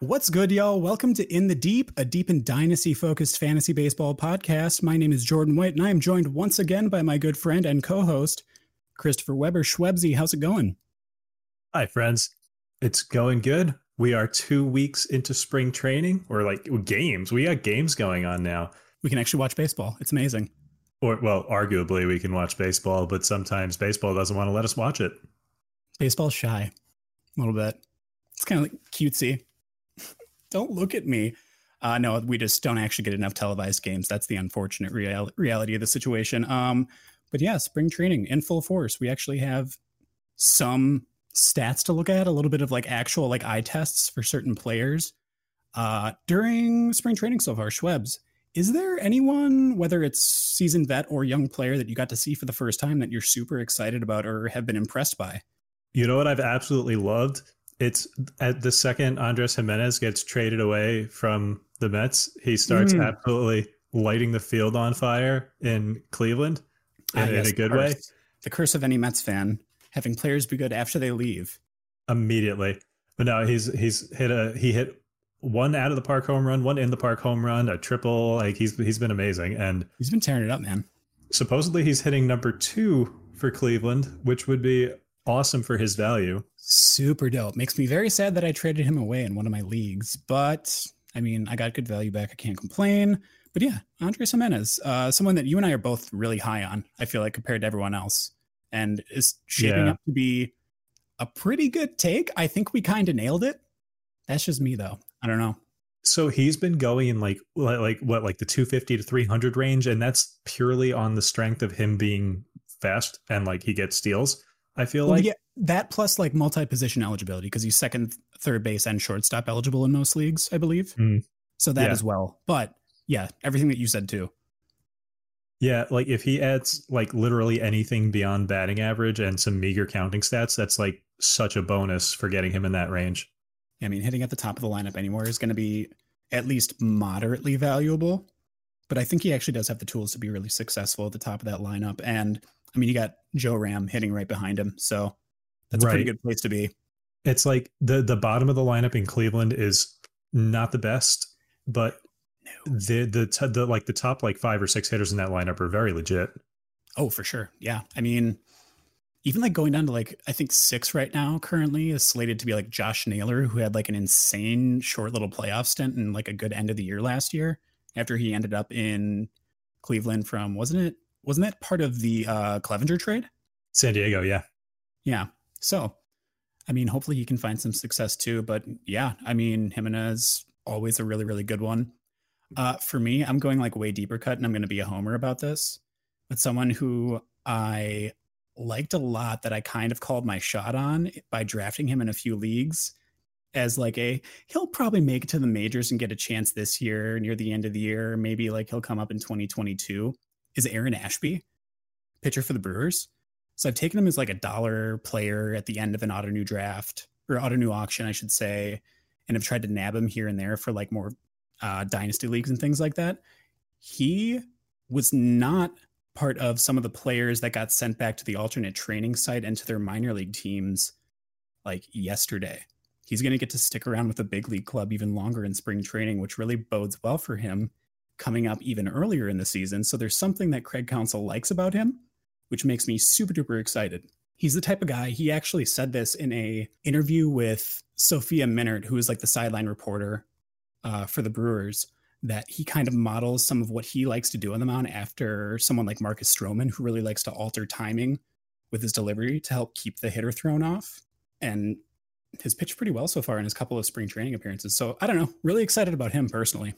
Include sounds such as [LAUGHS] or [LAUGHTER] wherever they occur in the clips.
What's good, y'all? Welcome to In the Deep, a deep and dynasty focused fantasy baseball podcast. My name is Jordan White, and I am joined once again by my good friend and co host, Christopher Weber Schwebzy. How's it going? Hi, friends. It's going good. We are two weeks into spring training or like games. We got games going on now. We can actually watch baseball. It's amazing. Or, well, arguably, we can watch baseball, but sometimes baseball doesn't want to let us watch it. Baseball's shy a little bit. It's kind of like cutesy don't look at me. Uh, no, we just don't actually get enough televised games. That's the unfortunate real- reality of the situation. Um, but yeah, spring training in full force. We actually have some stats to look at, a little bit of like actual like eye tests for certain players uh, during spring training so far. Schwebs, is there anyone, whether it's seasoned vet or young player, that you got to see for the first time that you're super excited about or have been impressed by? You know what I've absolutely loved it's at the second Andres Gimenez gets traded away from the Mets, he starts mm. absolutely lighting the field on fire in Cleveland in, ah, yes, in a good way. The curse of any Mets fan having players be good after they leave. Immediately. But now he's he's hit a he hit one out of the park home run, one in the park home run, a triple. Like he's he's been amazing. And he's been tearing it up, man. Supposedly he's hitting number two for Cleveland, which would be awesome for his value. Super dope. Makes me very sad that I traded him away in one of my leagues, but I mean, I got good value back. I can't complain. But yeah, Andres Gimenez, uh, someone that you and I are both really high on, I feel like, compared to everyone else, and is shaping yeah. up to be a pretty good take. I think we kind of nailed it. That's just me, though. I don't know. So he's been going in like like what like the 250 to 300 range, and that's purely on the strength of him being fast and like he gets steals. I feel well, like yeah, that plus like multi-position eligibility because he's second, third base, and shortstop eligible in most leagues, I believe. Mm. So that yeah. as well. But yeah, everything that you said too. Yeah, like if he adds like literally anything beyond batting average and some meager counting stats, that's like such a bonus for getting him in that range. I mean, hitting at the top of the lineup anywhere is going to be at least moderately valuable. But I think he actually does have the tools to be really successful at the top of that lineup. And I mean, you got Joe Ram hitting right behind him, so that's right. a pretty good place to be. It's like the the bottom of the lineup in Cleveland is not the best, but the the the like the top like five or six hitters in that lineup are very legit. Oh, for sure. Yeah. I mean, even like going down to like I think six right now currently is slated to be like Josh Naylor, who had like an insane short little playoff stint and like a good end of the year last year after he ended up in Cleveland from wasn't it wasn't that part of the uh, Clevinger trade? San Diego, yeah. Yeah. So, I mean, hopefully he can find some success too. But yeah, I mean, Gimenez, always a really, really good one. Uh, for me, I'm going like way deeper cut and I'm going to be a homer about this. But someone who I liked a lot that I kind of called my shot on by drafting him in a few leagues as like a he'll probably make it to the majors and get a chance this year near the end of the year. Maybe like he'll come up in 2022 is Aaron Ashby, pitcher for the Brewers. So I've taken him as like a dollar player at the end of an Ottoneu draft or Ottoneu auction, I should say, and have tried to nab him here and there for like more uh, dynasty leagues and things like that. He was not part of some of the players that got sent back to the alternate training site and to their minor league teams like yesterday. He's going to get to stick around with the big league club even longer in spring training, which really bodes well for him coming up even earlier in the season. So there's something that Craig Counsell likes about him, which makes me super duper excited. He's the type of guy, he actually said this in a interview with Sophia Minnaert, who is like the sideline reporter uh, for the Brewers, that he kind of models some of what he likes to do on the mound after someone like Marcus Stroman, who really likes to alter timing with his delivery to help keep the hitter thrown off. And has pitched pretty well so far in his couple of spring training appearances. So I don't know, really excited about him personally.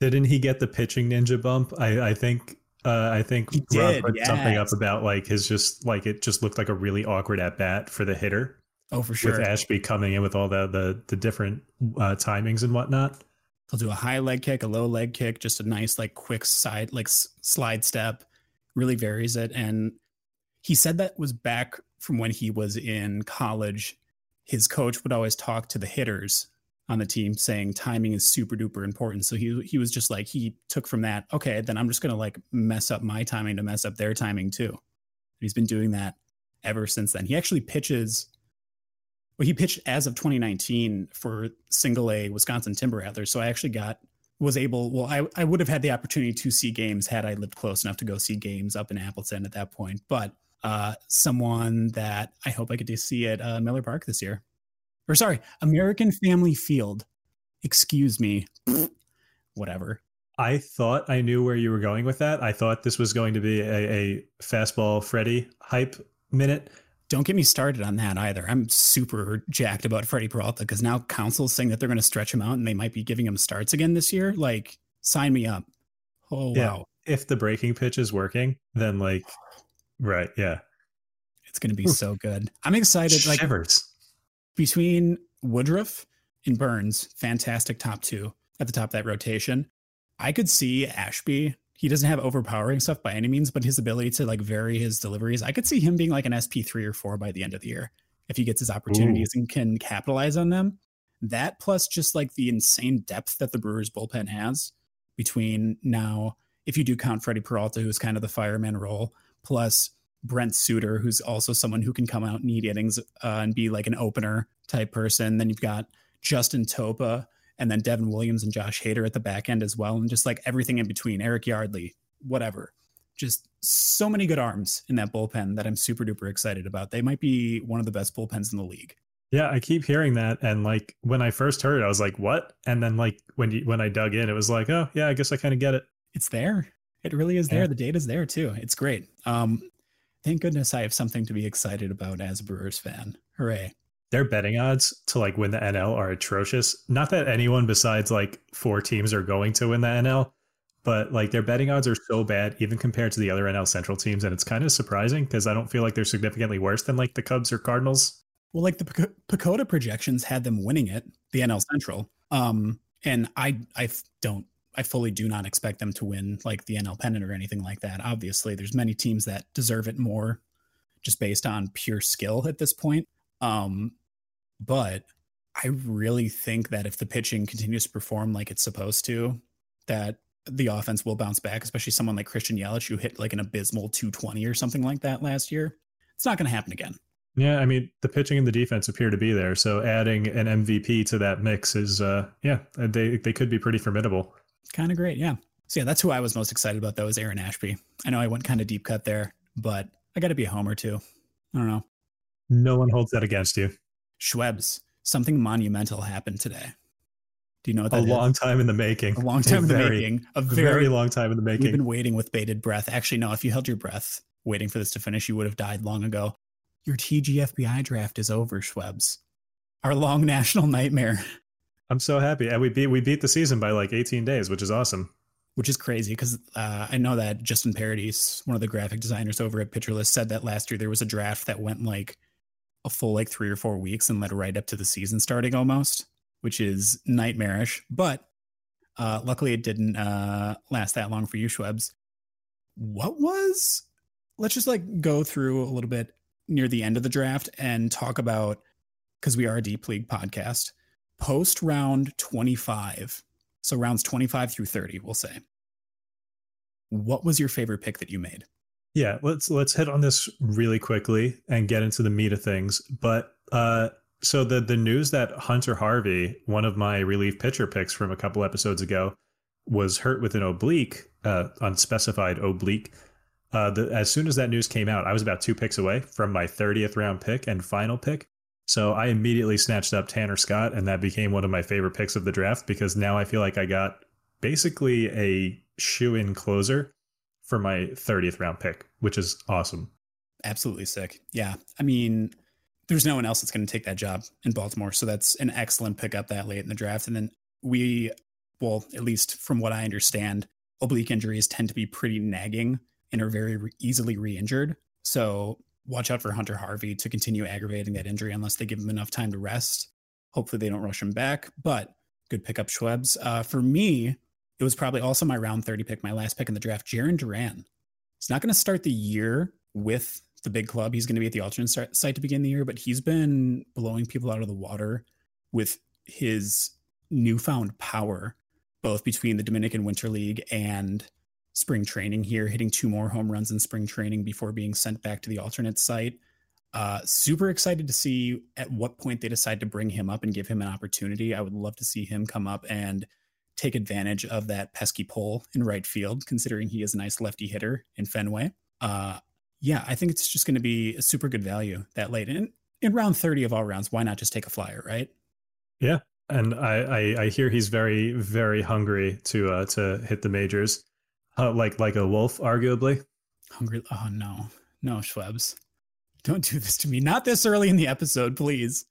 Didn't he get the pitching ninja bump? I, I think uh, I think He Rob did, put something up about like his just like it just looked like a really awkward at bat for the hitter Oh, for sure. with Ashby coming in with all the the, the different uh, timings and whatnot. He'll do a high leg kick, a low leg kick, just a nice, like, quick side, like s- slide step. Really varies it. And he said that was back from when he was in college. His coach would always talk to the hitters on the team saying timing is super duper important. So he he was just like he took from that, okay, then I'm just gonna like mess up my timing to mess up their timing too. And he's been doing that ever since then. He actually pitches well, he pitched as of 2019 for single A Wisconsin Timber Rattlers. So I actually got was able well I, I would have had the opportunity to see games had I lived close enough to go see games up in Appleton at that point. But uh someone that I hope I get to see at uh, Miller Park this year. Or sorry, American Family Field. Excuse me. Whatever. I thought I knew where you were going with that. I thought this was going to be a, a fastball Freddy hype minute. Don't get me started on that either. I'm super jacked about Freddie Peralta because now Counsell's saying that they're going to stretch him out and they might be giving him starts again this year. Like, sign me up. Oh, Yeah. wow. If the breaking pitch is working, then like, right, yeah, It's going to be so good. I'm excited. Like, shivers. Between Woodruff and Burnes, fantastic top two at the top of that rotation. I could see Ashby. He doesn't have overpowering stuff by any means, but his ability to like vary his deliveries, I could see him being like an SP three or four by the end of the year if he gets his opportunities and can capitalize on them. That plus just like the insane depth that the Brewers bullpen has between now, if you do count Freddie Peralta, who's kind of the fireman role, plus Brent Suter, who's also someone who can come out and need innings uh, and be like an opener type person. Then you've got Justin Topa and then Devin Williams and Josh Hader at the back end as well. And just like everything in between, Eric Yardley, whatever. Just so many good arms in that bullpen that I'm super duper excited about. They might be one of the best bullpens in the league. Yeah, I keep hearing that, and like when I first heard it, I was like, "What?" And then like when you when I dug in, it was like, "Oh yeah, I guess I kind of get it." It's there. It really is there. Yeah. The data's there too. It's great. Um, thank goodness I have something to be excited about as a Brewers fan. Hooray. Their betting odds to like win the NL are atrocious. Not that anyone besides like four teams are going to win the NL, but like their betting odds are so bad, even compared to the other NL Central teams, and it's kind of surprising because I don't feel like they're significantly worse than like the Cubs or Cardinals. Well, like the Pac- PECOTA projections had them winning it, the NL Central. Um, and I I don't, I fully do not expect them to win like the NL pennant or anything like that. Obviously, there's many teams that deserve it more, just based on pure skill at this point. Um, but I really think that if the pitching continues to perform like it's supposed to, that the offense will bounce back, especially someone like Christian Yelich who hit like an abysmal 220 or something like that last year. It's not going to happen again. Yeah, I mean the pitching and the defense appear to be there, so adding an MVP to that mix is, uh, yeah, they they could be pretty formidable. Kind of great. Yeah. So yeah, that's who I was most excited about though is Aaron Ashby. I know I went kind of deep cut there, but I got to be a homer too. I don't know. No one holds that against you. Schwebs, something monumental happened today. Do you know what that A is? long time in the making. a long time in the making. A very, very, long time in the making. We've been waiting with bated breath. Actually, no. If you held your breath waiting for this to finish, you would have died long ago. Your TGFBI draft is over, Schwebs. Our long national nightmare. I'm so happy, and we beat we beat the season by like 18 days, which is awesome. which is crazy because uh, I know that Justin Paradis, one of the graphic designers over at List, said that last year there was a draft that went like a full like three or four weeks and led right up to the season starting almost, which is nightmarish. But uh, luckily, it didn't uh, last that long for you, Schwebs. What was? Let's just like go through a little bit near the end of the draft and talk about because we are a deep league podcast. Post round twenty five so rounds 25 through 30, we'll say. what was your favorite pick that you made? Yeah, let's let's hit on this really quickly and get into the meat of things. But uh, so the the news that Hunter Harvey, one of my relief pitcher picks from a couple episodes ago, was hurt with an oblique, uh, unspecified oblique. Uh, the, as soon as that news came out, I was about two picks away from my 30th round pick and final pick. So I immediately snatched up Tanner Scott, and that became one of my favorite picks of the draft because now I feel like I got basically a shoe in closer for my 30th round pick, which is awesome. Absolutely sick. Yeah. I mean, there's no one else that's going to take that job in Baltimore. So that's an excellent pickup that late in the draft. And then we, well, at least from what I understand, oblique injuries tend to be pretty nagging and are very re- easily re injured. So watch out for Hunter Harvey to continue aggravating that injury unless they give him enough time to rest. Hopefully they don't rush him back, but good pickup Schwebs. Uh, for me, it was probably also my round 30 pick, my last pick in the draft, Jarren Duran. He's not going to start the year with the big club. He's going to be at the alternate site to begin the year, but he's been blowing people out of the water with his newfound power, both between the Dominican Winter League and spring training here, hitting two more home runs in spring training before being sent back to the alternate site. Uh, super excited to see at what point they decide to bring him up and give him an opportunity. I would love to see him come up and take advantage of that pesky pole in right field, considering he is a nice lefty hitter in Fenway. Uh, yeah, I think it's just going to be a super good value that late. And in round 30 of all rounds, why not just take a flyer, right? Yeah. And I, I, I hear he's very, very hungry to uh, to hit the majors uh, like like a wolf, arguably. Hungry? Oh no, no, Schwebs, don't do this to me. Not this early in the episode, please.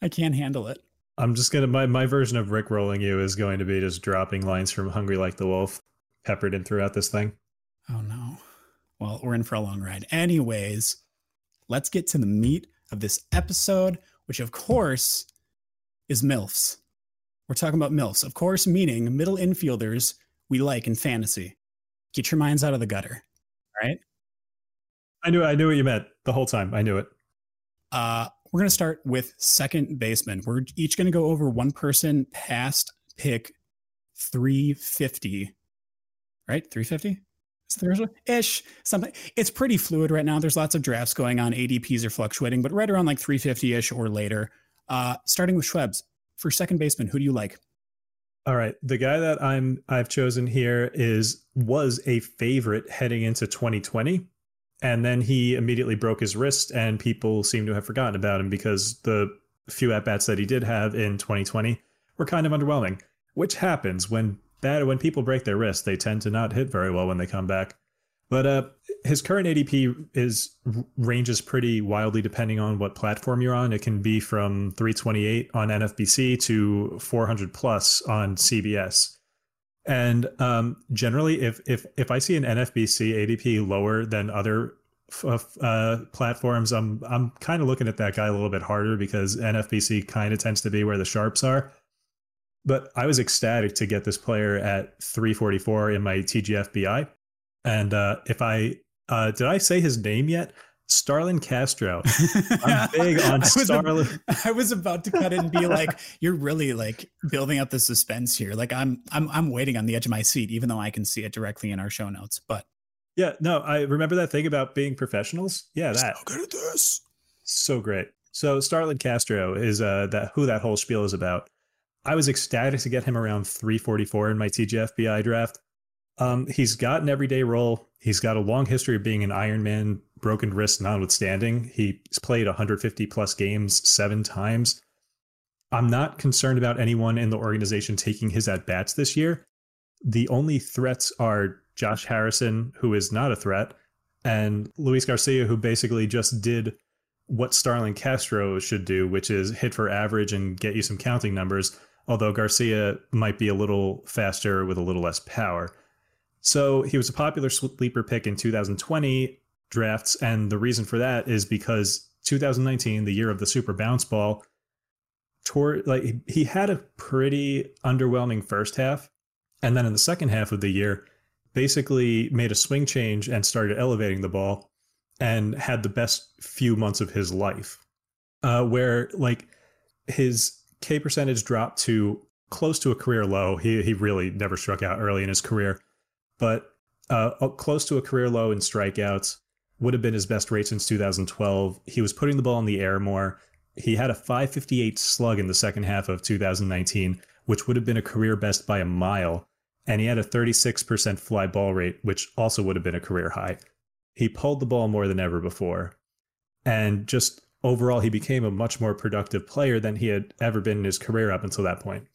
I can't handle it. I'm just gonna my my version of Rick rolling you is going to be just dropping lines from Hungry Like the Wolf, peppered in throughout this thing. Oh no. Well, we're in for a long ride. Anyways, let's get to the meat of this episode, which of course is MILFs. We're talking about MILFs, of course, meaning middle infielders we like in fantasy. Get your minds out of the gutter. Right? I knew I knew what you meant the whole time. I knew it. Uh, we're going to start with second baseman. We're each going to go over one person past pick 350. Right? 350? ish something it's pretty fluid right now there's lots of drafts going on adps are fluctuating but right around like 350ish or later uh starting with schwebs for second baseman who do you like all right, the guy that I'm I've chosen here is was a favorite heading into 2020 and then he immediately broke his wrist and people seem to have forgotten about him because the few at bats that he did have in 2020 were kind of underwhelming, which happens when bad when people break their wrist, they tend to not hit very well when they come back. But uh, his current ADP is ranges pretty wildly depending on what platform you're on. It can be from 328 on NFBC to 400 plus on CBS. And um, generally, if if if I see an NFBC ADP lower than other uh, platforms, I'm I'm kind of looking at that guy a little bit harder because NFBC kind of tends to be where the sharps are. But I was ecstatic to get this player at 344 in my TGFBI. And uh, if I uh, did I say his name yet? Starlin Castro. I'm [LAUGHS] big on Starlin. I was about to cut it and be like, [LAUGHS] "You're really like building up the suspense here." Like I'm, I'm, I'm waiting on the edge of my seat, even though I can see it directly in our show notes. But yeah, no, I remember that thing about being professionals. Yeah, that. So good at this. So great. So Starlin Castro is uh that who that whole spiel is about. I was ecstatic to get him around 344 in my TGFBI draft. Um, he's got an everyday role. He's got a long history of being an Ironman, broken wrist notwithstanding. He's played 150 plus games seven times. I'm not concerned about anyone in the organization taking his at bats this year. The only threats are Josh Harrison, who is not a threat, and Luis Garcia, who basically just did what Starlin Castro should do, which is hit for average and get you some counting numbers. Although Garcia might be a little faster with a little less power. So he was a popular sleeper pick in 2020 drafts. And the reason for that is because 2019, the year of the super bounce ball, toward like he had a pretty underwhelming first half. And then in the second half of the year, basically made a swing change and started elevating the ball and had the best few months of his life. Uh, where like his K percentage dropped to close to a career low. He he really never struck out early in his career but uh, close to a career low in strikeouts. Would have been his best rate since 2012. He was putting the ball in the air more. He had a 558 slug in the second half of 2019, which would have been a career best by a mile. And he had a 36% fly ball rate, which also would have been a career high. He pulled the ball more than ever before. And just overall, he became a much more productive player than he had ever been in his career up until that point.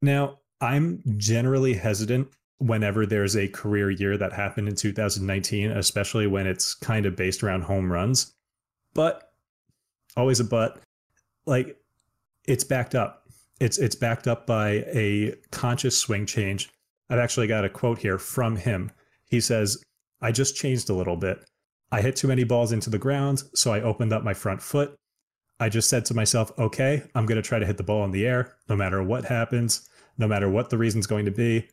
Now, I'm generally hesitant whenever there's a career year that happened in 2019, especially when it's kind of based around home runs. But always a but, like it's backed up. It's it's backed up by a conscious swing change. I've actually got a quote here from him. He says, "I just changed a little bit. I hit too many balls into the ground, so I opened up my front foot. I just said to myself, okay, I'm going to try to hit the ball in the air no matter what happens, no matter what the reason's going to be.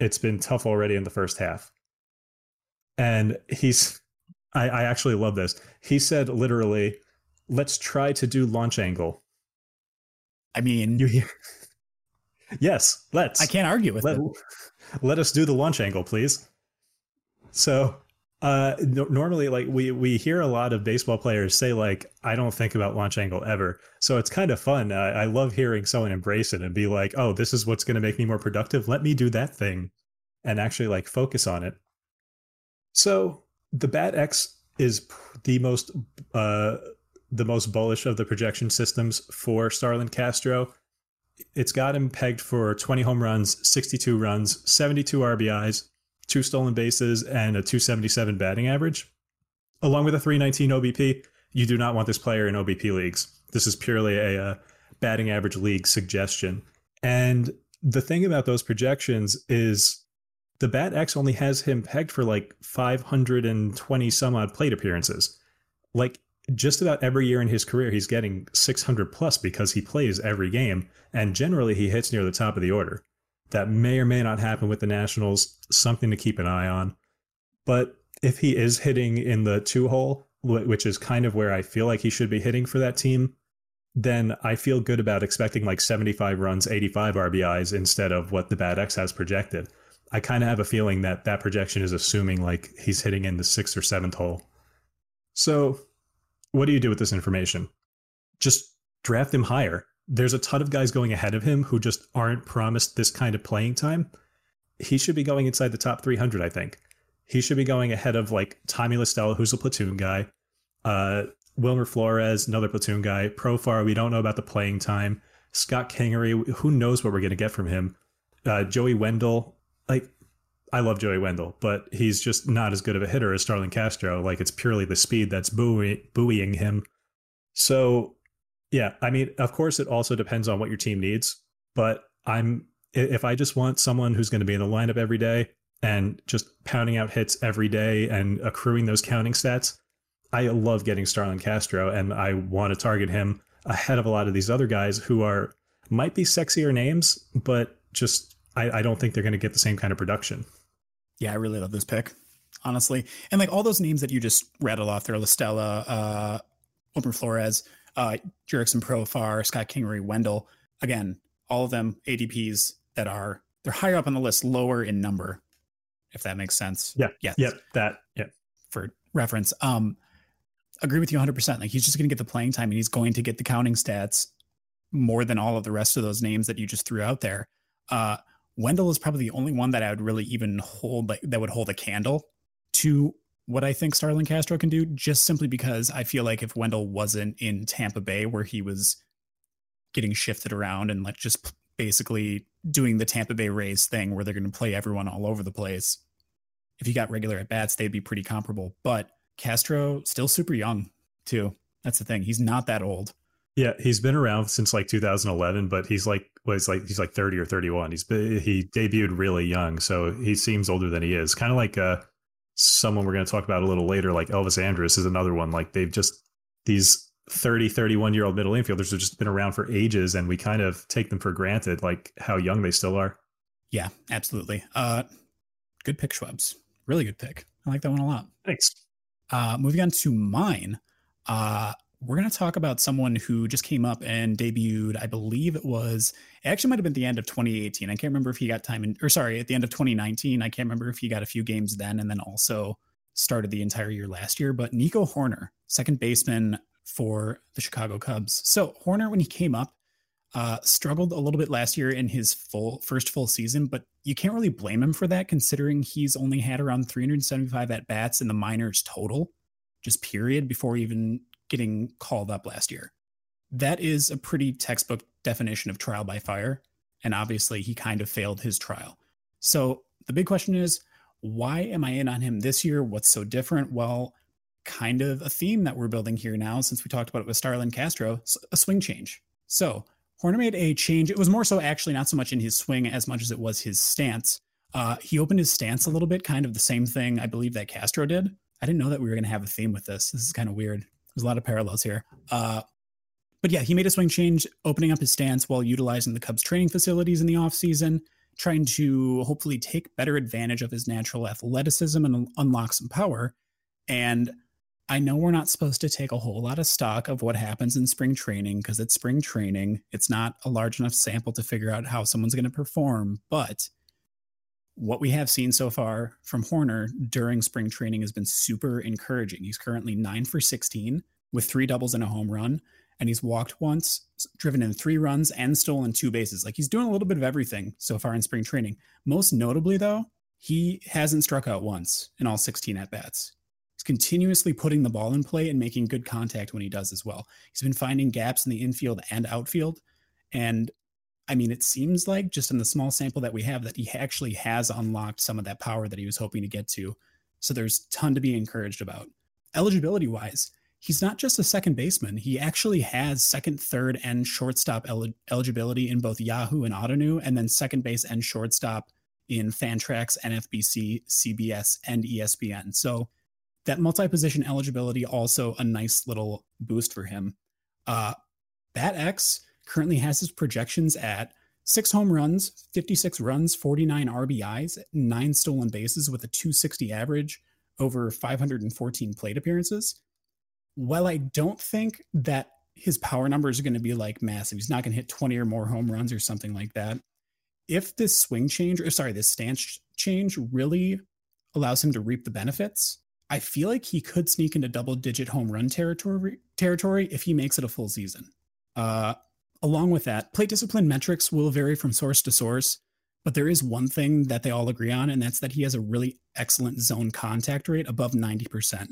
It's been tough already in the first half. And he's, I, I actually love this. He said literally, let's try to do launch angle. I mean, you hear? [LAUGHS] yes, let's. I can't argue with let, it. [LAUGHS] Let us do the launch angle, please. So uh, no, normally, like we we hear a lot of baseball players say, like, "I don't think about launch angle ever." So it's kind of fun. I love hearing someone embrace it and be like, "Oh, this is what's going to make me more productive. Let me do that thing," and actually like focus on it. So the Bat X is the most uh, the most bullish of the projection systems for Starlin Castro. It's got him pegged for 20 home runs, 62 runs, 72 RBIs, two stolen bases, and a 277 batting average. Along with a 319 OBP, you do not want this player in OBP leagues. This is purely a, a batting average league suggestion. And the thing about those projections is the Bat X only has him pegged for like 520 some odd plate appearances. Like just about every year in his career, he's getting 600 plus because he plays every game, and generally he hits near the top of the order that may or may not happen with the Nationals, something to keep an eye on. But if he is hitting in the two hole, which is kind of where I feel like he should be hitting for that team, then I feel good about expecting like 75 runs, 85 RBIs instead of what the Bat X has projected. I kind of have a feeling that that projection is assuming like he's hitting in the sixth or seventh hole. So, what do you do with this information? Just draft him higher there's a ton of guys going ahead of him who just aren't promised this kind of playing time. He should be going inside the top 300, I think. He should be going ahead of like Tommy La Stella, who's a platoon guy, uh, Wilmer Flores, another platoon guy. Profar, we don't know about the playing time. Scott Kingery, who knows what we're going to get from him. Uh, Joey Wendle. like, I love Joey Wendle, but he's just not as good of a hitter as Starlin Castro. Like, it's purely the speed that's buoy- buoying him. So yeah, I mean, of course, it also depends on what your team needs. But I'm if I just want someone who's going to be in the lineup every day and just pounding out hits every day and accruing those counting stats, I love getting Starlin Castro, and I want to target him ahead of a lot of these other guys who are might be sexier names, but just I, I don't think they're going to get the same kind of production. Yeah, I really love this pick, honestly, and like all those names that you just rattled off there, La Stella, uh, Wilmer Flores uh, Jurickson Profar, Scott Kingery, Wendle. Again, all of them ADPs that are they're higher up on the list, lower in number, if that makes sense. Yeah. Yeah. Yep. That. Yeah. For reference, um, agree with you 100. percent Like he's just going to get the playing time, and he's going to get the counting stats more than all of the rest of those names that you just threw out there. Uh, Wendle is probably the only one that I would really even hold like that would hold a candle to what I think Starlin Castro can do, just simply because I feel like if Wendle wasn't in Tampa Bay where he was getting shifted around and like just basically doing the Tampa Bay Rays thing where they're going to play everyone all over the place, if he got regular at bats, they'd be pretty comparable. But Castro still super young too. That's the thing. He's not that old. Yeah, he's been around since like 2011, but he's like was like he's like 30 or 31. He's he debuted really young, so he seems older than he is. Kind of like uh someone we're going to talk about a little later, like Elvis Andrus, is another one. Like they've just these 30, 31 year old middle infielders have just been around for ages, and we kind of take them for granted, like how young they still are. Yeah, absolutely. Uh, good pick, Schwebs. Really good pick. I like that one a lot. Thanks. Uh, moving on to mine. Uh, we're going to talk about someone who just came up and debuted. I believe it was it actually might have been the end of 2018. I can't remember if he got time in, or sorry, at the end of 2019. I can't remember if he got a few games then and then also started the entire year last year. But Nico Hoerner, second baseman for the Chicago Cubs. So Hoerner, when he came up, uh, struggled a little bit last year in his full first full season, but you can't really blame him for that considering he's only had around 375 at bats in the minors total, just period, before even getting called up last year. That is a pretty textbook definition of trial by fire. And obviously, he kind of failed his trial. So the big question is why am I in on him this year? What's so different? Well, kind of a theme that we're building here now, since we talked about it with Starlin Castro, a swing change. So Hoerner made a change. It was more so actually not so much in his swing as much as it was his stance. Uh, he opened his stance a little bit, kind of the same thing I believe that Castro did. I didn't know that we were going to have a theme with this. This is kind of weird. There's a lot of parallels here. Uh, but yeah, he made a swing change, opening up his stance while utilizing the Cubs training facilities in the offseason, trying to hopefully take better advantage of his natural athleticism and unlock some power. And I know we're not supposed to take a whole lot of stock of what happens in spring training because it's spring training. It's not a large enough sample to figure out how someone's going to perform. But what we have seen so far from Hoerner during spring training has been super encouraging. He's currently nine for 16 with three doubles and a home run, and he's walked once, driven in three runs, and stolen two bases. Like he's doing a little bit of everything so far in spring training. Most notably, though, he hasn't struck out once in all 16 at bats. He's continuously putting the ball in play and making good contact when he does as well. He's been finding gaps in the infield and outfield. And I mean, it seems like just in the small sample that we have that he actually has unlocked some of that power that he was hoping to get to. So there's ton to be encouraged about. Eligibility wise, he's not just a second baseman. He actually has second, third, and shortstop el- eligibility in both Yahoo and Ottoneu, and then second base and shortstop in Fantrax, NFBC, CBS, and ESPN. So that multi-position eligibility also a nice little boost for him. Uh, BatX currently has his projections at six home runs, 56 runs, 49 RBIs, nine stolen bases with a 260 average over 514 plate appearances. While I don't think that his power numbers are going to be like massive, he's not going to hit 20 or more home runs or something like that. If this swing change, or sorry, this stance change really allows him to reap the benefits, I feel like he could sneak into double digit home run territory territory if he makes it a full season. Uh, Along with that, plate discipline metrics will vary from source to source, but there is one thing that they all agree on, and that's that he has a really excellent zone contact rate above 90%.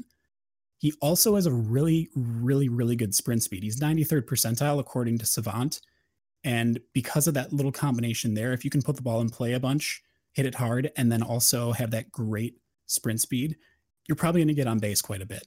He also has a really, really, really good sprint speed. He's 93rd percentile according to Savant. And because of that little combination there, if you can put the ball in play a bunch, hit it hard, and then also have that great sprint speed, you're probably going to get on base quite a bit.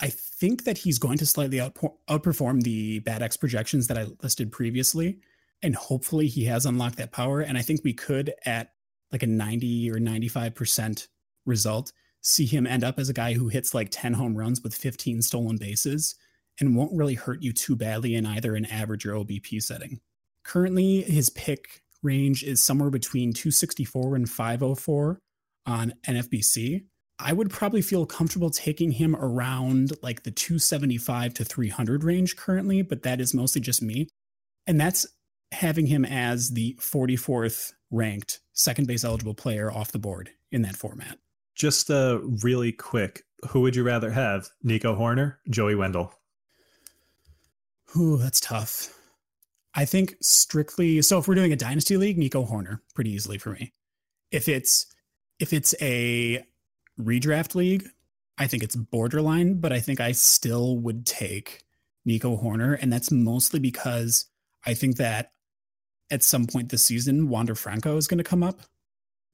I think that he's going to slightly outperform the Bat X projections that I listed previously. And hopefully he has unlocked that power. And I think we could, at like a 90 or 95% result, see him end up as a guy who hits like 10 home runs with 15 stolen bases and won't really hurt you too badly in either an average or OBP setting. Currently, his pick range is somewhere between 264 and 504 on NFBC. I would probably feel comfortable taking him around like the 275 to 300 range currently, but that is mostly just me. And that's having him as the 44th ranked second base eligible player off the board in that format. Just uh, really quick, who would you rather have, Nico Hoerner, Joey Wendle? Ooh, that's tough. I think strictly so if we're doing a dynasty league, Nico Hoerner, pretty easily for me. If it's if it's a redraft league, I think it's borderline, but I think I still would take Nico Hoerner. And that's mostly because I think that at some point this season, Wander Franco is going to come up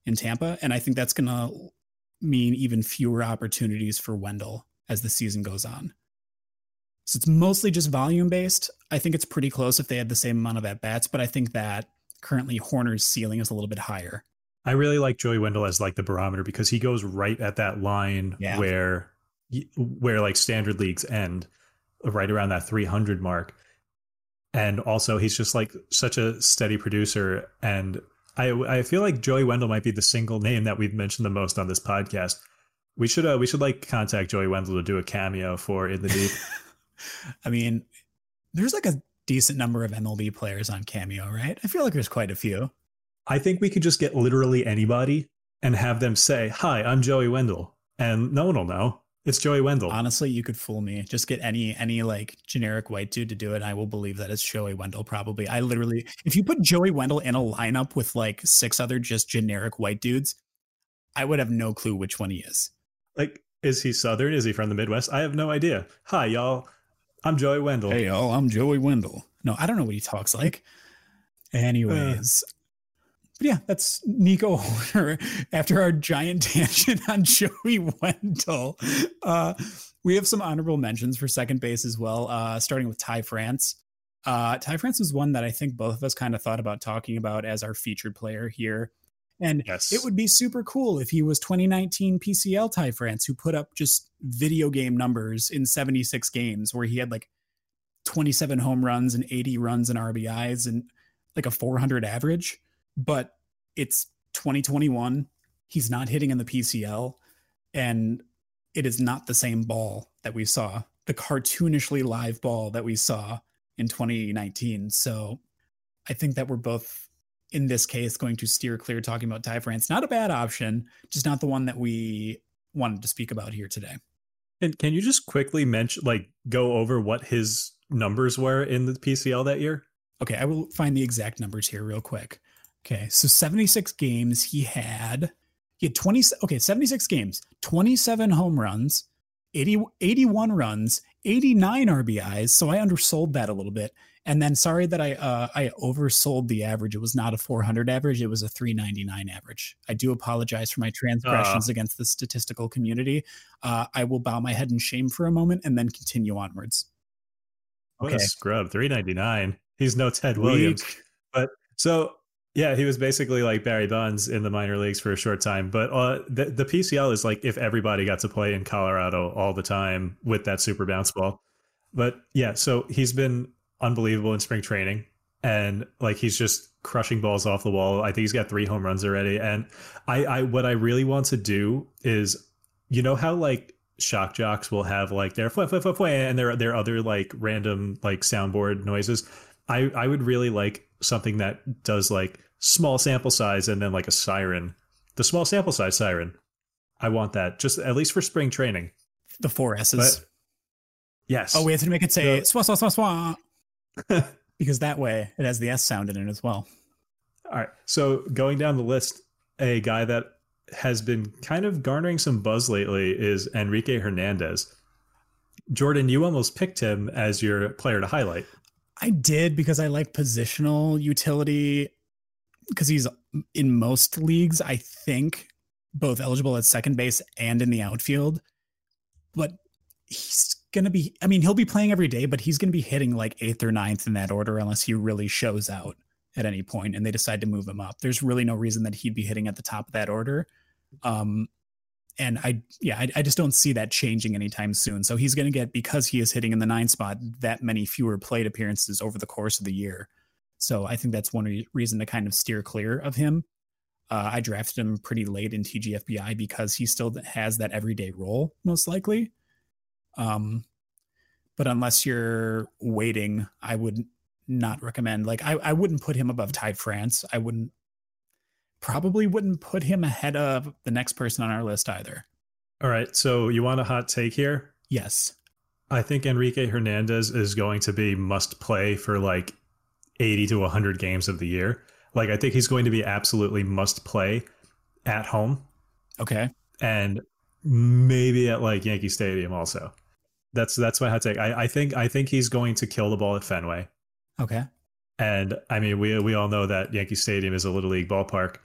in Tampa. And I think that's going to mean even fewer opportunities for Wendle as the season goes on. So it's mostly just volume based. I think it's pretty close if they had the same amount of at bats, but I think that currently Hoerner's ceiling is a little bit higher. I really like Joey Wendle as like the barometer because he goes right at that line yeah. where where like standard leagues end, right around that 300 mark. And also, he's just like such a steady producer. And I I feel like Joey Wendle might be the single name that we've mentioned the most on this podcast. We should uh, we should like contact Joey Wendle to do a cameo for in the deep. [LAUGHS] I mean, there's like a decent number of MLB players on Cameo, right? I feel like there's quite a few. I think we could just get literally anybody and have them say, "Hi, I'm Joey Wendle," and no one will know. It's Joey Wendle. Honestly, you could fool me. Just get any any like generic white dude to do it. and I will believe that it's Joey Wendle. Probably. I literally, if you put Joey Wendle in a lineup with like six other just generic white dudes, I would have no clue which one he is. Like, is he Southern? Is he from the Midwest? I have no idea. Hi, y'all. I'm Joey Wendle. Hey, y'all. I'm Joey Wendle. No, I don't know what he talks like. Anyways, uh, but yeah, that's Nico Hoerner [LAUGHS] after our giant [LAUGHS] tangent on Joey Wendle. Uh, we have some honorable mentions for second base as well, uh, starting with Ty France. Uh, Ty France was one that I think both of us kind of thought about talking about as our featured player here. And yes. it would be super cool if he was 2019 PCL Ty France, who put up just video game numbers in 76 games, where he had like 27 home runs and 80 runs and RBIs and like a 400 average but it's 2021. He's not hitting in the PCL, and it is not the same ball that we saw, the cartoonishly live ball that we saw in 2019. So I think that we're both in this case going to steer clear talking about Ty France. Not a bad option, just not the one that we wanted to speak about here today. And can you just quickly mention, like, go over what his numbers were in the PCL that year? Okay, I will find the exact numbers here real quick. Okay, so 76 games he had. He had 20 okay, 76 games, 27 home runs, 80 81 runs, 89 RBIs, so I undersold that a little bit. And then sorry that I uh, I oversold the average. It was not a 400 average, it was a 399 average. I do apologize for my transgressions uh, against the statistical community. Uh, I will bow my head in shame for a moment and then continue onwards. Okay. What a scrub, 399. He's no Ted Williams. Weak. But so yeah, he was basically like Barry Bonds in the minor leagues for a short time. But uh, the, the PCL is like if everybody got to play in Colorado all the time with that super bounce ball. But yeah, so he's been unbelievable in spring training. And like he's just crushing balls off the wall. I think he's got three home runs already. And I, I what I really want to do is, you know how like shock jocks will have like their fwah, and their their other like random like soundboard noises. I I would really like something that does like small sample size and then like a siren. The small sample size siren. I want that just at least for spring training. The four S's. But, yes. Oh, we have to make it say the, swa swa swa swa. [LAUGHS] because that way it has the S sound in it as well. All right. So going down the list, a guy that has been kind of garnering some buzz lately is Enrique Hernandez. Jordan, you almost picked him as your player to highlight. I did because I like positional utility because he's in most leagues, I think, both eligible at second base and in the outfield. But he's going to be, I mean, he'll be playing every day, but he's going to be hitting like eighth or ninth in that order unless he really shows out at any point and they decide to move him up. There's really no reason that he'd be hitting at the top of that order. Um, and I, yeah, I, I, just don't see that changing anytime soon. So he's going to get because he is hitting in the nine spot that many fewer plate appearances over the course of the year. So I think that's one reason to kind of steer clear of him. Uh, I drafted him pretty late in TGFBI because he still has that everyday role, most likely. Um, but unless you're waiting, I would not recommend. Like I, I wouldn't put him above Ty France. I wouldn't probably wouldn't put him ahead of the next person on our list either. All right. So you want a hot take here? Yes. I think Enrique Hernandez is going to be must play for like 80 to 100 games of the year. Like I think he's going to be absolutely must play at home. Okay. And maybe at like Yankee Stadium also. That's that's my hot take. I, I think I think he's going to kill the ball at Fenway. Okay. And I mean we we all know that Yankee Stadium is a little league ballpark.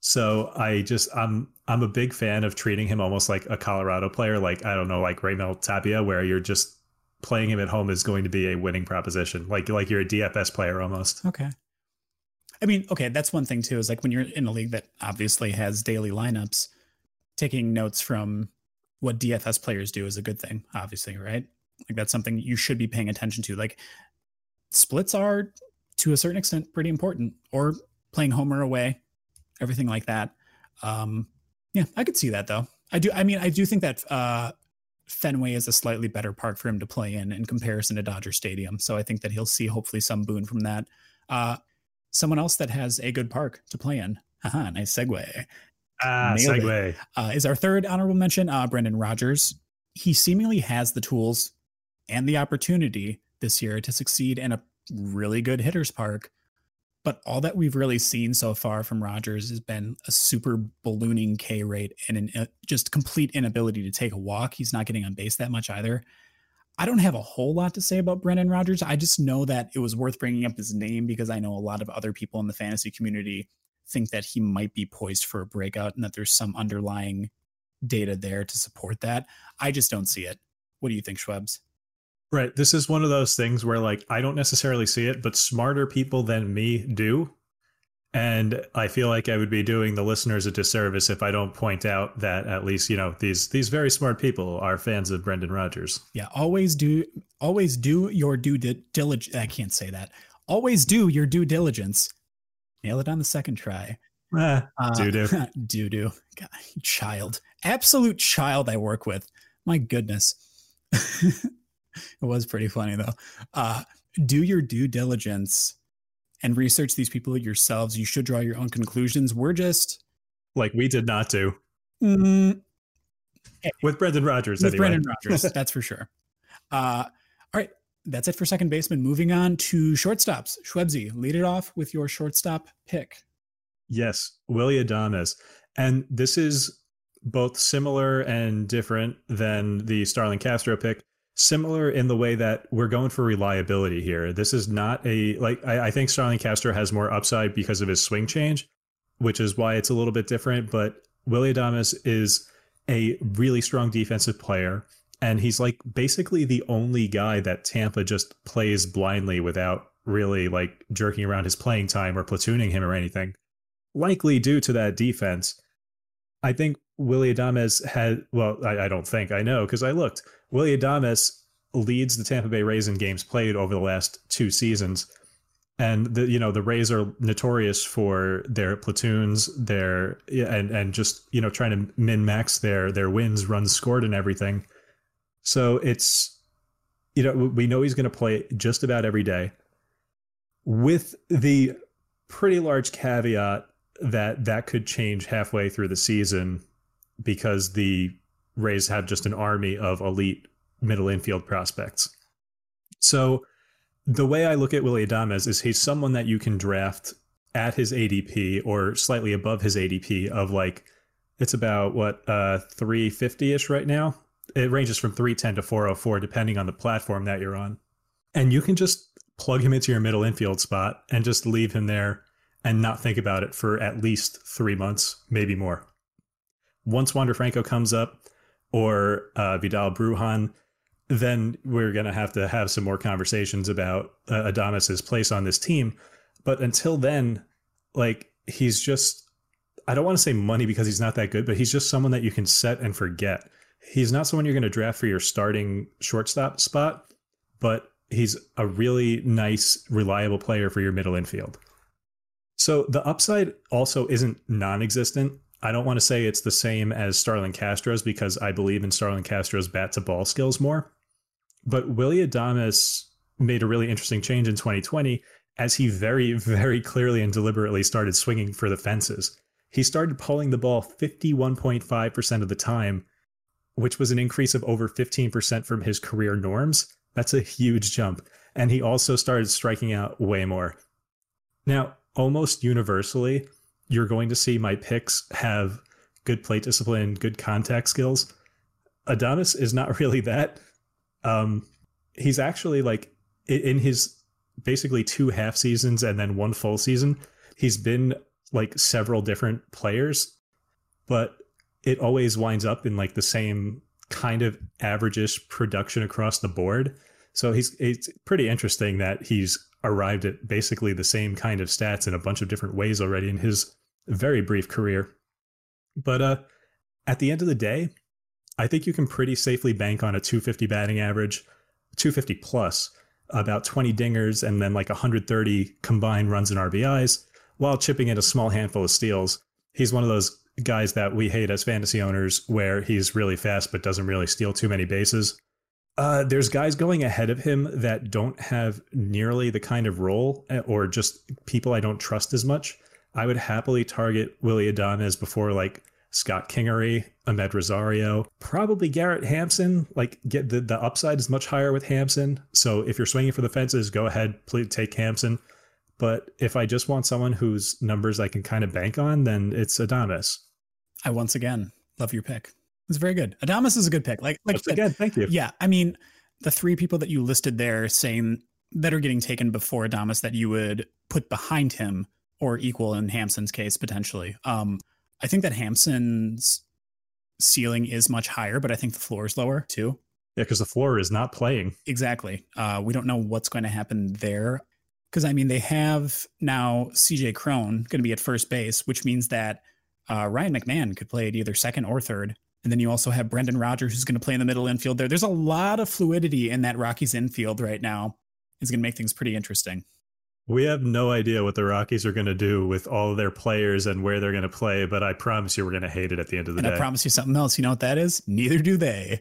So I just I'm I'm a big fan of treating him almost like a Colorado player, like I don't know, like Raimel Tapia, where you're just playing him at home is going to be a winning proposition. Like like you're a DFS player almost. Okay. I mean, okay, that's one thing too. Is like when you're in a league that obviously has daily lineups, taking notes from what DFS players do is a good thing. Obviously, right? Like that's something you should be paying attention to. Like splits are to a certain extent pretty important, or playing home or away, everything like that. Um, yeah, I could see that though. I do. I mean, I do think that uh, Fenway is a slightly better park for him to play in in comparison to Dodger Stadium. So I think that he'll see hopefully some boon from that. Uh, someone else that has a good park to play in. Haha, nice segue. Ah, Nailed segue. Uh, is our third honorable mention uh, Brendan Rodgers. He seemingly has the tools and the opportunity this year to succeed in a really good hitters park. But all that we've really seen so far from Rodgers has been a super ballooning K rate and an uh, just complete inability to take a walk. He's not getting on base that much either. I don't have a whole lot to say about Brendan Rodgers. I just know that it was worth bringing up his name because I know a lot of other people in the fantasy community think that he might be poised for a breakout and that there's some underlying data there to support that. I just don't see it. What do you think, Schwebs? Right. This is one of those things where like I don't necessarily see it, but smarter people than me do. And I feel like I would be doing the listeners a disservice if I don't point out that at least, you know, these these very smart people are fans of Brendan Rodgers. Yeah, always do always do your due diligence. I can't say that. Always do your due diligence. Nail it on the second try. Uh, doo doo. doo doo. child. Absolute child I work with. My goodness. [LAUGHS] [LAUGHS] it was pretty funny though. Uh, do your due diligence and research these people yourselves. You should draw your own conclusions. We're just like we did not do mm, with Brendan Rodgers. With anyway. Brendan Rodgers, [LAUGHS] that's for sure. Uh, all right, that's it for second baseman. Moving on to shortstops. Schwebzy, lead it off with your shortstop pick. Yes, Willy Adames, and this is both similar and different than the Starlin Castro pick similar in the way that we're going for reliability here. This is not a like I, I, think Starlin Castro has more upside because of his swing change, which is why it's a little bit different. But Willy Adames is a really strong defensive player. And he's like basically the only guy that Tampa just plays blindly without really like jerking around his playing time or platooning him or anything. Likely due to that defense. I think Willy Adames had, well, I, I don't think, I know because I looked. Willy Adames leads the Tampa Bay Rays in games played over the last two seasons. And the you know the Rays are notorious for their platoons, their and and just you know trying to min max their their wins, runs scored, and everything. So it's you know we know he's going to play just about every day, with the pretty large caveat that that could change halfway through the season because the Rays have just an army of elite middle infield prospects. So the way I look at Willy Adames is he's someone that you can draft at his ADP or slightly above his ADP of like it's about what uh 350ish right now. It ranges from 310 to 404 depending on the platform that you're on. And you can just plug him into your middle infield spot and just leave him there and not think about it for at least 3 months, maybe more once Wander Franco comes up or uh, Vidal Brujan, then we're going to have to have some more conversations about uh, Adames's place on this team. But until then, like he's just, I don't want to say money because he's not that good, but he's just someone that you can set and forget. He's not someone you're going to draft for your starting shortstop spot, but he's a really nice, reliable player for your middle infield. So the upside also isn't non existent. I don't want to say it's the same as Starlin Castro's because I believe in Starlin Castro's bat to ball skills more. But Willy Adames made a really interesting change in 2020 as he very, very clearly and deliberately started swinging for the fences. He started pulling the ball 51.5% of the time, which was an increase of over 15% from his career norms. That's a huge jump. And he also started striking out way more. Now, almost universally, you're going to see my picks have good plate discipline, good contact skills. Adonis is not [LAUGHS] really that. Um, he's actually like in his basically two half seasons and then one full season, he's been like several different players, but it always winds up in like the same kind of averageish production across the board. So he's it's pretty interesting that he's arrived at basically the same kind of stats in a bunch of different ways already in his very brief career. But uh, at the end of the day, I think you can pretty safely bank on a 250 batting average, 250 plus, about 20 dingers, and then like 130 combined runs and RBIs, while chipping in a small handful of steals. he's one of those guys that we hate as fantasy owners where he's really fast but doesn't really steal too many bases. Uh, there's guys going ahead of him that don't have nearly the kind of role eh, or just people I don't trust as much. I would happily target Willy Adames before like Scott Kingery, Amed Rosario, probably Garrett Hampson. Like get the, the upside is much higher with Hampson. So if you're swinging for the fences, go ahead, please take Hampson. But if I just want someone whose numbers I can kind of bank on, then it's Adames. I once again love your pick. It's very good. Adames is a good pick. Like, like Once again, thank you. Yeah, I mean, the three people that you listed there saying that are getting taken before Adames that you would put behind him or equal in Hampson's case potentially. Um, I think that Hampson's ceiling is much higher, but I think the floor is lower too. Yeah, because the floor is not playing. Exactly. Uh, we don't know what's going to happen there. Because I mean, they have now CJ Cron going to be at first base, which means that uh, Ryan McMahon could play at either second or third. And then you also have Brendan Rodgers, who's going to play in the middle infield there. There's a lot of fluidity in that Rockies infield right now. It's going to make things pretty interesting. We have no idea what the Rockies are going to do with all of their players and where they're going to play, but I promise you we're going to hate it at the end of the and day. I promise you something else. You know what that is? Neither do they.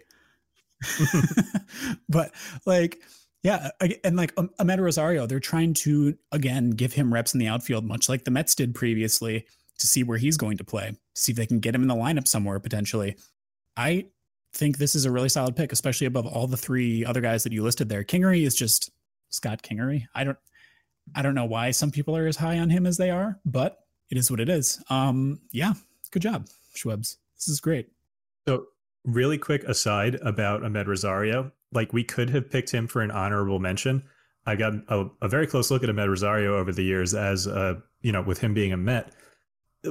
[LAUGHS] [LAUGHS] but like, yeah, and like Amed Rosario, they're trying to again give him reps in the outfield, much like the Mets did previously to see where he's going to play, to see if they can get him in the lineup somewhere potentially. I think this is a really solid pick, especially above all the three other guys that you listed there. Kingery is just Scott Kingery. I don't I don't know why some people are as high on him as they are, but it is what it is. Um yeah, good job, Schwebs. This is great. So really quick aside about Amed Rosario, like we could have picked him for an honorable mention. I got a, a very close look at Amed Rosario over the years as uh, you know, with him being a Met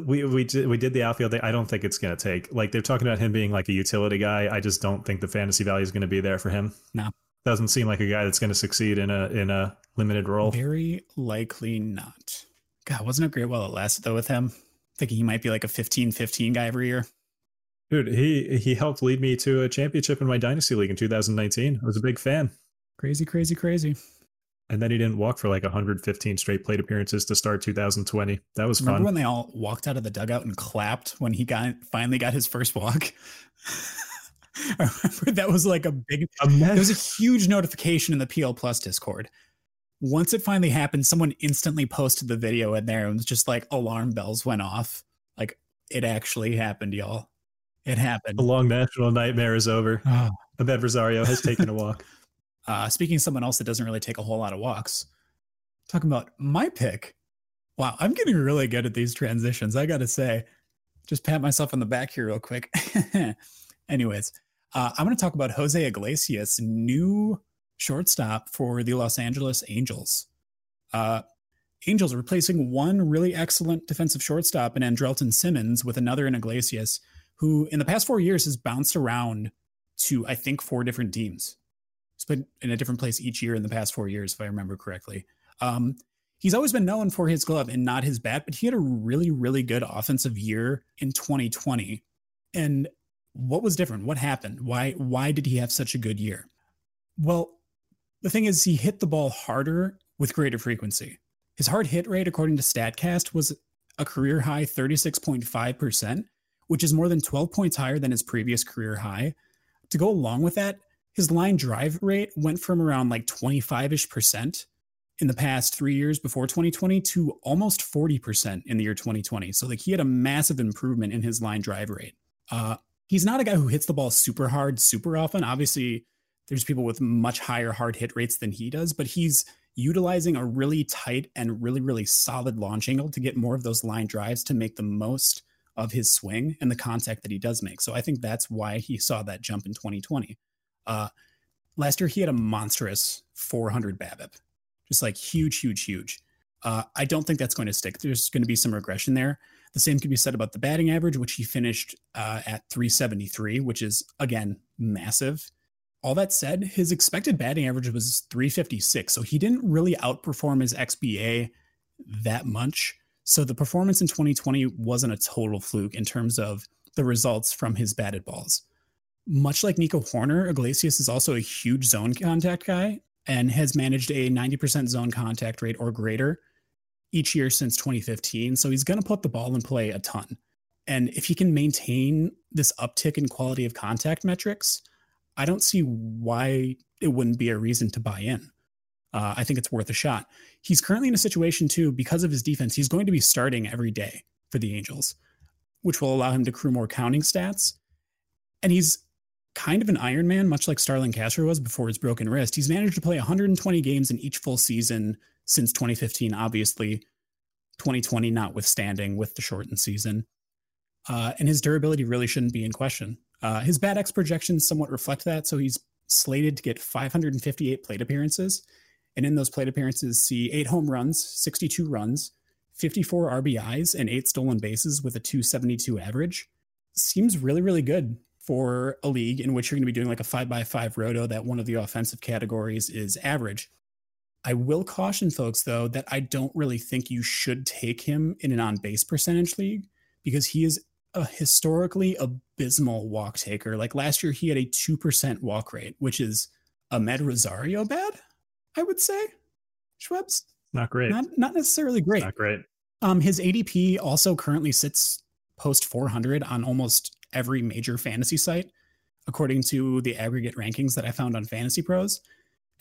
we we did we did the outfield. I don't think it's going to take. Like they're talking about him being like a utility guy. I just don't think the fantasy value is going to be there for him. No, doesn't seem like a guy that's going to succeed in a in a limited role. Very likely not. God, wasn't it great while it lasted though with him? Thinking he might be like a 15-15 guy every year. Dude, he he helped lead me to a championship in my dynasty league in 2019. I was a big fan. Crazy, crazy, crazy and then he didn't walk for like 115 straight plate appearances to start 2020. That was fun. Remember fun. when they all walked out of the dugout and clapped when he got finally got his first walk? [LAUGHS] I remember that was like a big. A there was a huge notification in the PL Plus Discord. Once it finally happened, someone instantly posted the video in there, and it was just like alarm bells went off. Like it actually happened, y'all. It happened. The long national nightmare is over. Oh. Amed Rosario has taken a walk. [LAUGHS] Uh, speaking of someone else that doesn't really take a whole lot of walks, talking about my pick. Wow, I'm getting really good at these transitions. I got to say, just pat myself on the back here real quick. [LAUGHS] Anyways, uh, I'm going to talk about Jose Iglesias, new shortstop for the Los Angeles Angels. Uh, Angels replacing one really excellent defensive shortstop in Andrelton Simmons with another in Iglesias, who in the past four years has bounced around to, I think, four different teams. He's been in a different place each year in the past four years, if I remember correctly. Um, he's always been known for his glove and not his bat, but he had a really, really good offensive year in 2020. And what was different? What happened? Why why did he have such a good year? Well, the thing is he hit the ball harder with greater frequency. His hard hit rate, according to StatCast, was a career high 36.5%, which is more than 12 points higher than his previous career high. To go along with that, his line drive rate went from around like 25 ish percent in the past three years before 2020 to almost 40% in the year 2020. So, like, he had a massive improvement in his line drive rate. Uh, he's not a guy who hits the ball super hard, super often. Obviously, there's people with much higher hard hit rates than he does, but he's utilizing a really tight and really, really solid launch angle to get more of those line drives to make the most of his swing and the contact that he does make. So, I think that's why he saw that jump in 2020. Uh, last year he had a monstrous 400 BABIP, just like huge, huge, huge. Uh, I don't think that's going to stick. There's going to be some regression there. The same can be said about the batting average, which he finished uh, at 373, which is again massive. All that said, his expected batting average was 356, so he didn't really outperform his XBA that much. So the performance in 2020 wasn't a total fluke in terms of the results from his batted balls much like Nico Hoerner, Iglesias is also a huge zone contact guy and has managed a 90% zone contact rate or greater each year since 2015. So he's going to put the ball in play a ton. And if he can maintain this uptick in quality of contact metrics, I don't see why it wouldn't be a reason to buy in. Uh, I think it's worth a shot. He's currently in a situation, too, because of his defense, he's going to be starting every day for the Angels, which will allow him to accrue more counting stats. And he's kind of an Iron Man, much like Starlin Castro was before his broken wrist. He's managed to play 120 games in each full season since 2015, obviously, 2020 notwithstanding with the shortened season. Uh, and his durability really shouldn't be in question. Uh, his Bat X projections somewhat reflect that. So he's slated to get 558 plate appearances. And in those plate appearances, see eight home runs, 62 runs, 54 RBIs, and eight stolen bases with a 272 average. Seems really, really good for a league in which you're going to be doing like a five by five roto that one of the offensive categories is average. I will caution folks though that I don't really think you should take him in an on base percentage league because he is a historically abysmal walk taker. Like last year, he had a 2% walk rate, which is Amed Rosario bad, I would say. Schwebs? Not great. Not, not necessarily great. Not great. Um, his ADP also currently sits post 400 on almost every major fantasy site, according to the aggregate rankings that I found on Fantasy Pros.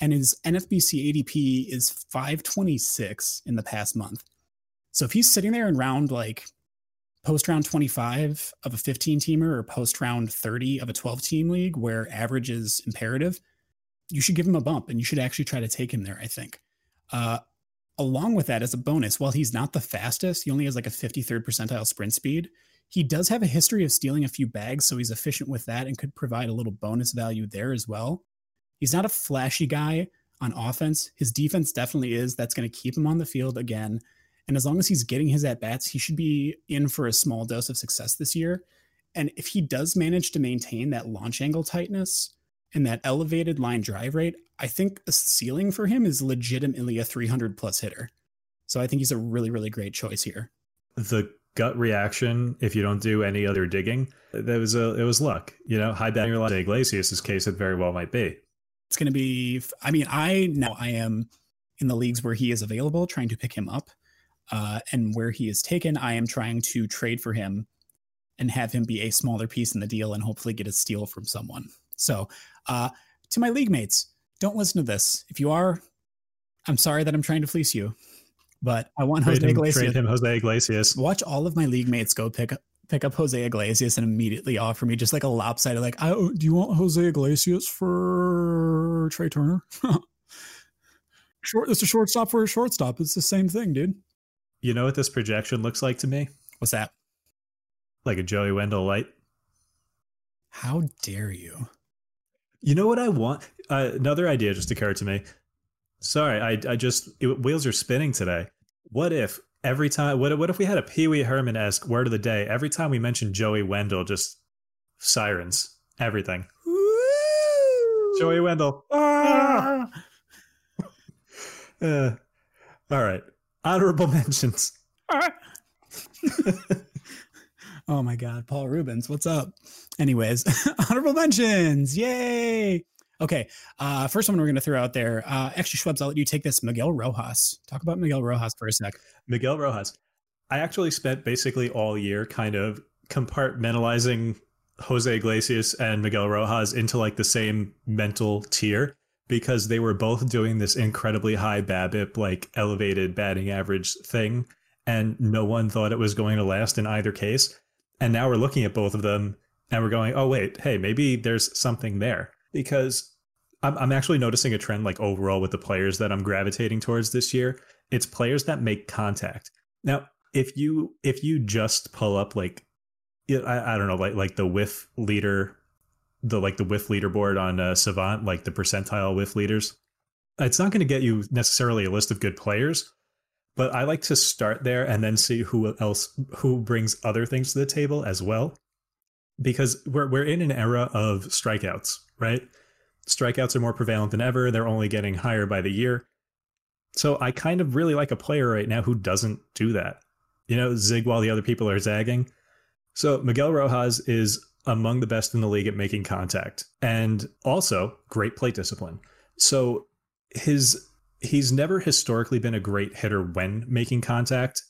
And his NFBC ADP is 526 in the past month. So if he's sitting there in round like post round 25 of a 15 teamer or post round 30 of a 12 team league where average is imperative, you should give him a bump and you should actually try to take him there, I think. Uh, along with that, as a bonus, while he's not the fastest, he only has like a 53rd percentile sprint speed. He does have a history of stealing a few bags, so he's efficient with that and could provide a little bonus value there as well. He's not a flashy guy on offense. His defense definitely is. That's going to keep him on the field again. And as long as he's getting his at bats, he should be in for a small dose of success this year. And if he does manage to maintain that launch angle tightness and that elevated line drive rate, I think the ceiling for him is legitimately a 300 plus hitter. So I think he's a really, really great choice here. The gut reaction, if you don't do any other digging, that was a it was luck. You know, high batting your Iglesias' case, it very well might be. It's going to be. I mean, I now I am in the leagues where he is available, trying to pick him up. Uh, and where he is taken, I am trying to trade for him and have him be a smaller piece in the deal and hopefully get a steal from someone. So, uh, to my league mates, don't listen to this. If you are, I'm sorry that I'm trying to fleece you, but I want trade Jose him, Iglesias. Trade him Jose Iglesias. Watch all of my league mates go pick up pick up Jose Iglesias and immediately offer me just like a lopsided like, oh, do you want Jose Iglesias for Trea Turner? [LAUGHS] Short, it's a shortstop for a shortstop. It's the same thing, dude. You know what this projection looks like to me? What's that? Like a Joey Wendle light. How dare you? You know what I want? Uh, another idea just occurred to me. Sorry, I, I just it, wheels are spinning today. What if every time? What what if we had a Pee Wee Herman esque word of the day? Every time we mention Joey Wendle, just sirens, everything. Woo! Joey Wendle. Ah! [LAUGHS] uh, all right. Honorable [LAUGHS] mentions. [LAUGHS] oh my God, Paul Reubens, what's up? Anyways, [LAUGHS] honorable mentions, yay! Okay, uh, first one we're going to throw out there. Uh, actually, Schwebs, I'll let you take this. Miguel Rojas. Talk about Miguel Rojas for a sec. Miguel Rojas. I actually spent basically all year kind of compartmentalizing Jose Iglesias and Miguel Rojas into like the same mental tier because they were both doing this incredibly high BABIP, like elevated batting average thing, and no one thought it was going to last in either case. And now we're looking at both of them and we're going, oh, wait, hey, maybe there's something there. Because I'm, I'm actually noticing a trend, like overall, with the players that I'm gravitating towards this year. It's players that make contact. Now, if you if you just pull up like I, I don't know like like the whiff leader the like the whiff leaderboard on uh, Savant, like the percentile whiff leaders. It's not going to get you necessarily a list of good players, but I like to start there and then see who else who brings other things to the table as well, because we're we're in an era of strikeouts, right? Strikeouts are more prevalent than ever. They're only getting higher by the year. So I kind of really like a player right now who doesn't do that. You know, zig while the other people are zagging. So Miguel Rojas is among the best in the league at making contact and also great plate discipline. So his he's never historically been a great hitter when making contact.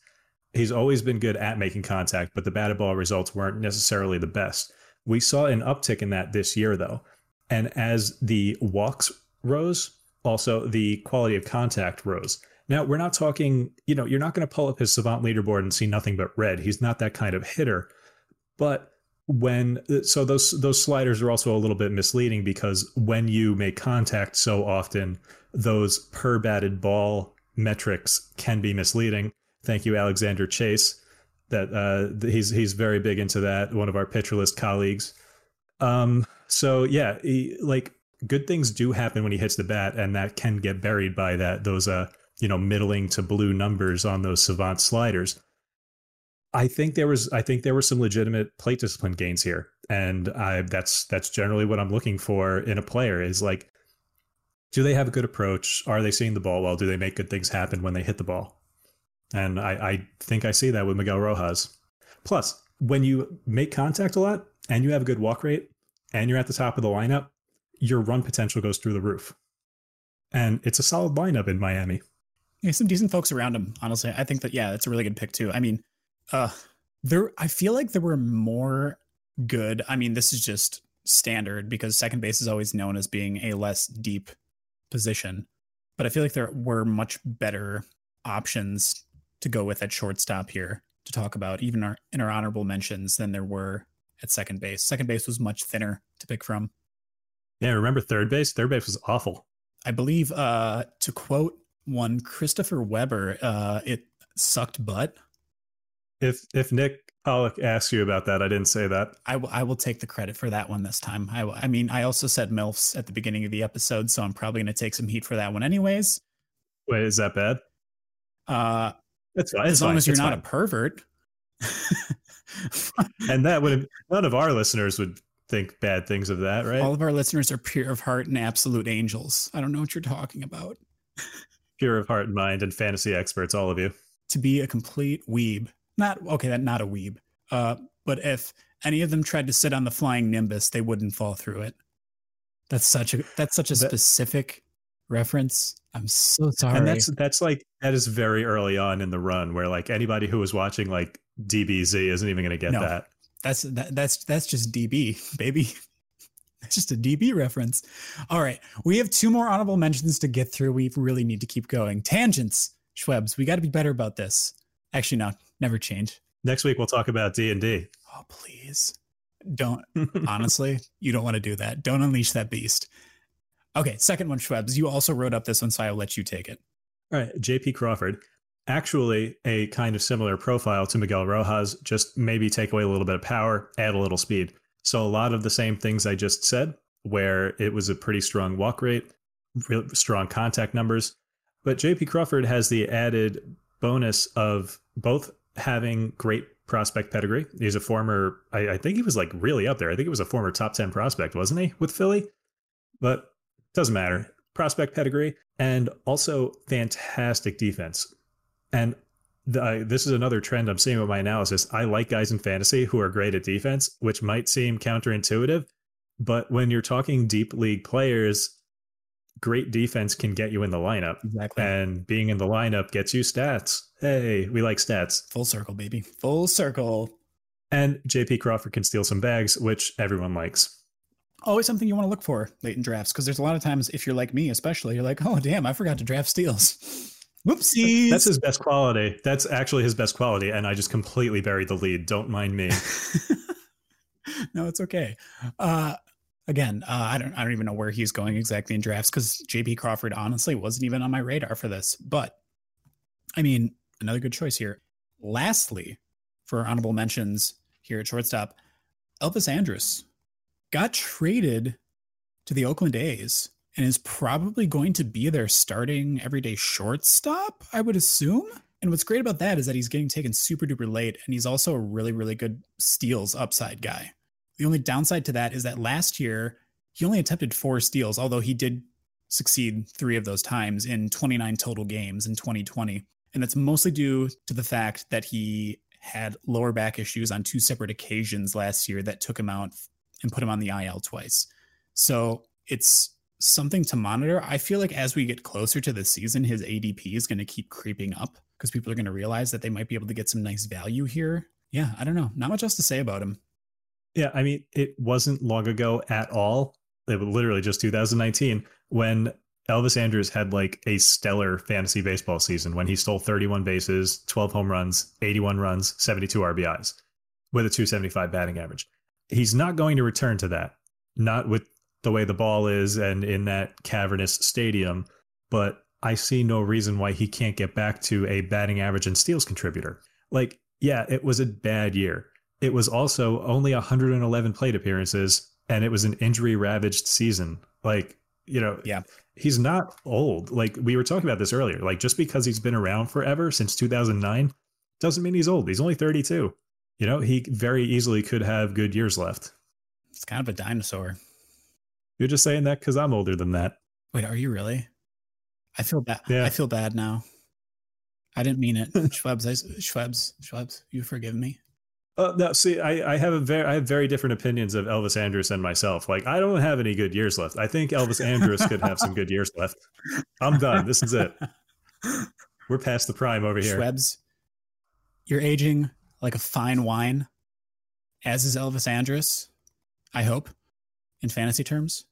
he's always been good at making contact, but the batted ball results weren't necessarily the best. We saw an uptick in that this year, though. And as the walks rose, also the quality of contact rose. Now, we're not talking, you know, you're not going to pull up his savant leaderboard and see nothing but red. He's not that kind of hitter. But when so those those sliders are also a little bit misleading because when you make contact so often, those per batted ball metrics can be misleading. Thank you, Alexander Chase. That uh, he's he's very big into that. One of our pitcher list colleagues. Um, so yeah, he, like good things do happen when he hits the bat, and that can get buried by that those uh you know middling to blue numbers on those savant sliders. I think there was I think there were some legitimate plate discipline gains here, and I, that's that's generally what I'm looking for in a player is like, do they have a good approach? Are they seeing the ball well? Do they make good things happen when they hit the ball? And I, I think I see that with Miguel Rojas. Plus, when you make contact a lot and you have a good walk rate and you're at the top of the lineup, your run potential goes through the roof. And it's a solid lineup in Miami. Yeah, some decent folks around him, honestly. I think that yeah, it's a really good pick too. I mean, uh there I feel like there were more good. I mean, this is just standard because second base is always known as being a less deep position. But I feel like there were much better options to go with at shortstop here to talk about, even our in our honorable mentions than there were at second base. Second base was much thinner to pick from. Yeah, remember third base? Third base was awful. I believe uh to quote one Christopher Weber, uh it sucked butt. If if Nick Pollack asks you about that, I didn't say that. I, w- I will take the credit for that one this time. I, w- I mean, I also said MILFs at the beginning of the episode, so I'm probably going to take some heat for that one anyways. Wait, is that bad? Uh, It's fine. as long fine. as you're It's not fine. a pervert. [LAUGHS] and that would none of our listeners would think bad things of that, right? All of our listeners are pure of heart and absolute angels. I don't know what you're talking about. [LAUGHS] Pure of heart and mind and fantasy experts, all of you. To be a complete weeb, not okay, that not a weeb. Uh, but if any of them tried to sit on the flying nimbus, they wouldn't fall through it. That's such a that's such a That- specific reference. I'm so sorry. And that's that's like that is very early on in the run where like anybody who was watching like DBZ isn't even going to get No. that. That's that, that's that's just DB, baby. [LAUGHS] That's just a DB reference. All right, we have two more honorable mentions to get through. We really need to keep going. Tangents, Schwebs. We got to be better about this. Actually, no, never change. Next week we'll talk about D and D. Oh, please, don't. Honestly, [LAUGHS] you don't want to do that. Don't unleash that beast. Okay, second one, Schwebs. You also wrote up this one, so I'll let you take it. All right, JP Crawford. Actually, a kind of similar profile to Miguel Rojas, just maybe take away a little bit of power, add a little speed. So, a lot of the same things I just said, where it was a pretty strong walk rate, real strong contact numbers. But JP Crawford has the added bonus of both having great prospect pedigree. He's a former, I, I think he was like really up there. I think he was a former top 10 prospect, wasn't he, with Philly? But doesn't matter. Prospect pedigree and also fantastic defense. And the, this is another trend I'm seeing with my analysis. I like guys in fantasy who are great at defense, which might seem counterintuitive, but when you're talking deep league players, great defense can get you in the lineup, Exactly. and being in the lineup gets you stats. Hey, we like stats. Full circle, baby. Full circle. And JP Crawford can steal some bags, which everyone likes. always something you want to look for late in drafts because there's a lot of times if you're like me especially you're like oh damn i forgot to draft steals [LAUGHS] whoopsies That's his best quality. That's actually his best quality, and I just completely buried the lead. Don't mind me. [LAUGHS] no it's okay uh again uh, i don't i don't even know where he's going exactly in drafts because jp crawford honestly wasn't even on my radar for this but i mean another good choice here lastly for honorable mentions here at shortstop elvis andrus got traded to the oakland a's and is probably going to be their starting everyday shortstop, I would assume. And what's great about that is that he's getting taken super duper late, and he's also a really, really good steals upside guy. The only downside to that is that last year he only attempted four steals, although he did succeed three of those times in 29 total games in 2020. And that's mostly due to the fact that he had lower back issues on two separate occasions last year that took him out and put him on the IL twice. So it's something to monitor. I feel like as we get closer to the season, his ADP is going to keep creeping up because people are going to realize that they might be able to get some nice value here. Yeah, I don't know. Not much else to say about him. Yeah, I mean, it wasn't long ago at all. It was literally just 2019 when Elvis Andrus had like a stellar fantasy baseball season when he stole 31 bases, 12 home runs, 81 runs, 72 RBIs with a 275 batting average. He's not going to return to that, not with the way the ball is and in that cavernous stadium, but I see no reason why he can't get back to a batting average and steals contributor. Like, yeah, it was a bad year. It was also only 111 plate appearances and it was an injury ravaged season. Like, you know, yeah, he's not old. Like we were talking about this earlier. Like just because he's been around forever since 2009 doesn't mean he's old. He's only 32. You know, he very easily could have good years left. It's kind of a dinosaur. You're just saying that because I'm older than that. Wait, are you really? I feel bad. Yeah. I feel bad now. I didn't mean it. [LAUGHS] Schwebs, I, Schwebs, Schwebs, you forgive me. Uh, no, see, I, I have a very, I have very different opinions of Elvis Andrus and myself. Like, I don't have any good years left. I think Elvis Andrus could have some good years left. I'm done. This is it. [LAUGHS] We're past the prime over here. Schwebs, you're aging like a fine wine, as is Elvis Andrus. I hope, in fantasy terms,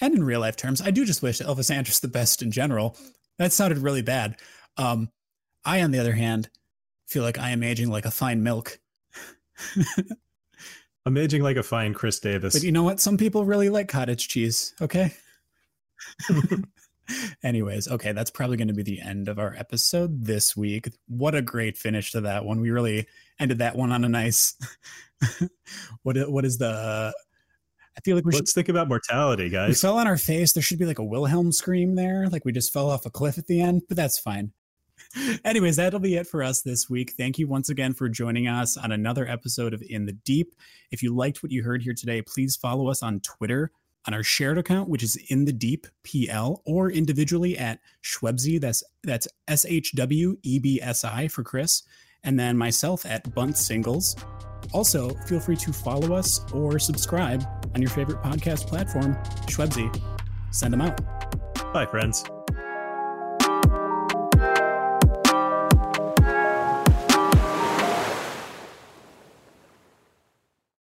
and in real life terms. I do just wish Elvis Andrus the best in general. That sounded really bad. Um, I, on the other hand, feel like I am aging like a fine milk [LAUGHS] I'm aging like a fine Chris Davis. But you know what? Some people really like cottage cheese. Okay. [LAUGHS] Anyways, okay, that's probably going to be the end of our episode this week. What a great finish to that one. We really ended that one on a nice. [LAUGHS] what what is the? I feel like we let's should, think about mortality, guys. We fell on our face. There should be like a Wilhelm scream there, like we just fell off a cliff at the end. But that's fine. [LAUGHS] Anyways, that'll be it for us this week. Thank you once again for joining us on another episode of In the Deep. If you liked what you heard here today, please follow us on Twitter on our shared account, which is in the deep PL, or individually at Schwebsi. That's that's S H W E B S I for Chris, and then myself at Bunt Singles. Also, feel free to follow us or subscribe on your favorite podcast platform, Schwebsi. Send them out. Bye, friends.